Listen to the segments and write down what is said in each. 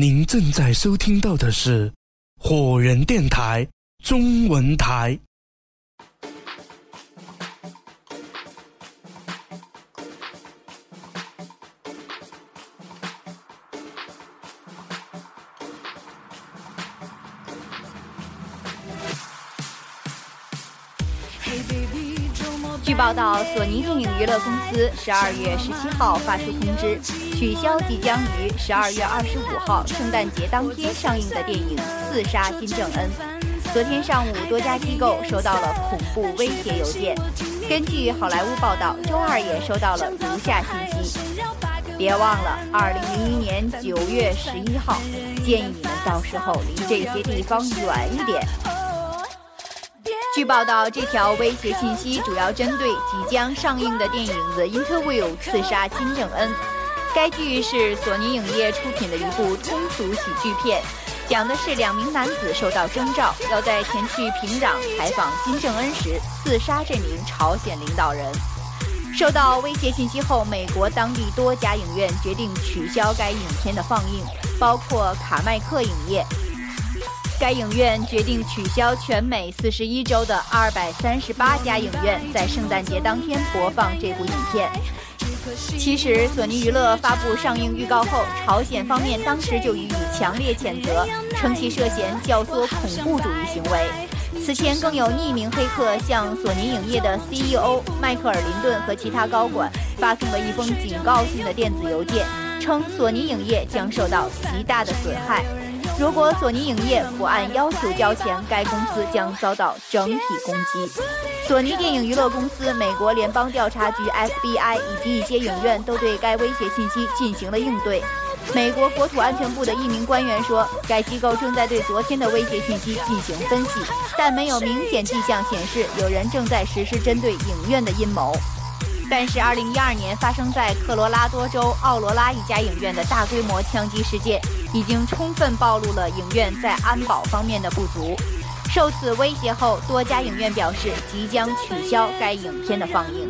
您正在收听到的是火人电台中文台。据报道，索尼电影娱乐公司十二月十七号发出通知，取消即将于十二月二十五号圣诞节当天上映的电影《刺杀金正恩》。昨天上午，多家机构收到了恐怖威胁邮件。根据好莱坞报道，周二也收到了如下信息：别忘了，二零零一年九月十一号，建议你们到时候离这些地方远一点。据报道，这条威胁信息主要针对即将上映的电影《The Interview》刺杀金正恩。该剧是索尼影业出品的一部通俗喜剧片，讲的是两名男子受到征召，要在前去平壤采访金正恩时刺杀这名朝鲜领导人。受到威胁信息后，美国当地多家影院决定取消该影片的放映，包括卡麦克影业。该影院决定取消全美四十一州的二百三十八家影院在圣诞节当天播放这部影片。其实，索尼娱乐发布上映预告后，朝鲜方面当时就予以强烈谴责，称其涉嫌教唆恐怖主义行为。此前，更有匿名黑客向索尼影业的 CEO 迈克尔·林顿和其他高管发送了一封警告性的电子邮件，称索尼影业将受到极大的损害。如果索尼影业不按要求交钱，该公司将遭到整体攻击。索尼电影娱乐公司、美国联邦调查局 （FBI） 以及一些影院都对该威胁信息进行了应对。美国国土安全部的一名官员说，该机构正在对昨天的威胁信息进行分析，但没有明显迹象显示有人正在实施针对影院的阴谋。但是，2012年发生在科罗拉多州奥罗拉一家影院的大规模枪击事件，已经充分暴露了影院在安保方面的不足。受此威胁后，多家影院表示即将取消该影片的放映。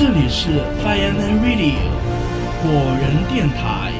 这里是 Fireman Radio 果仁电台。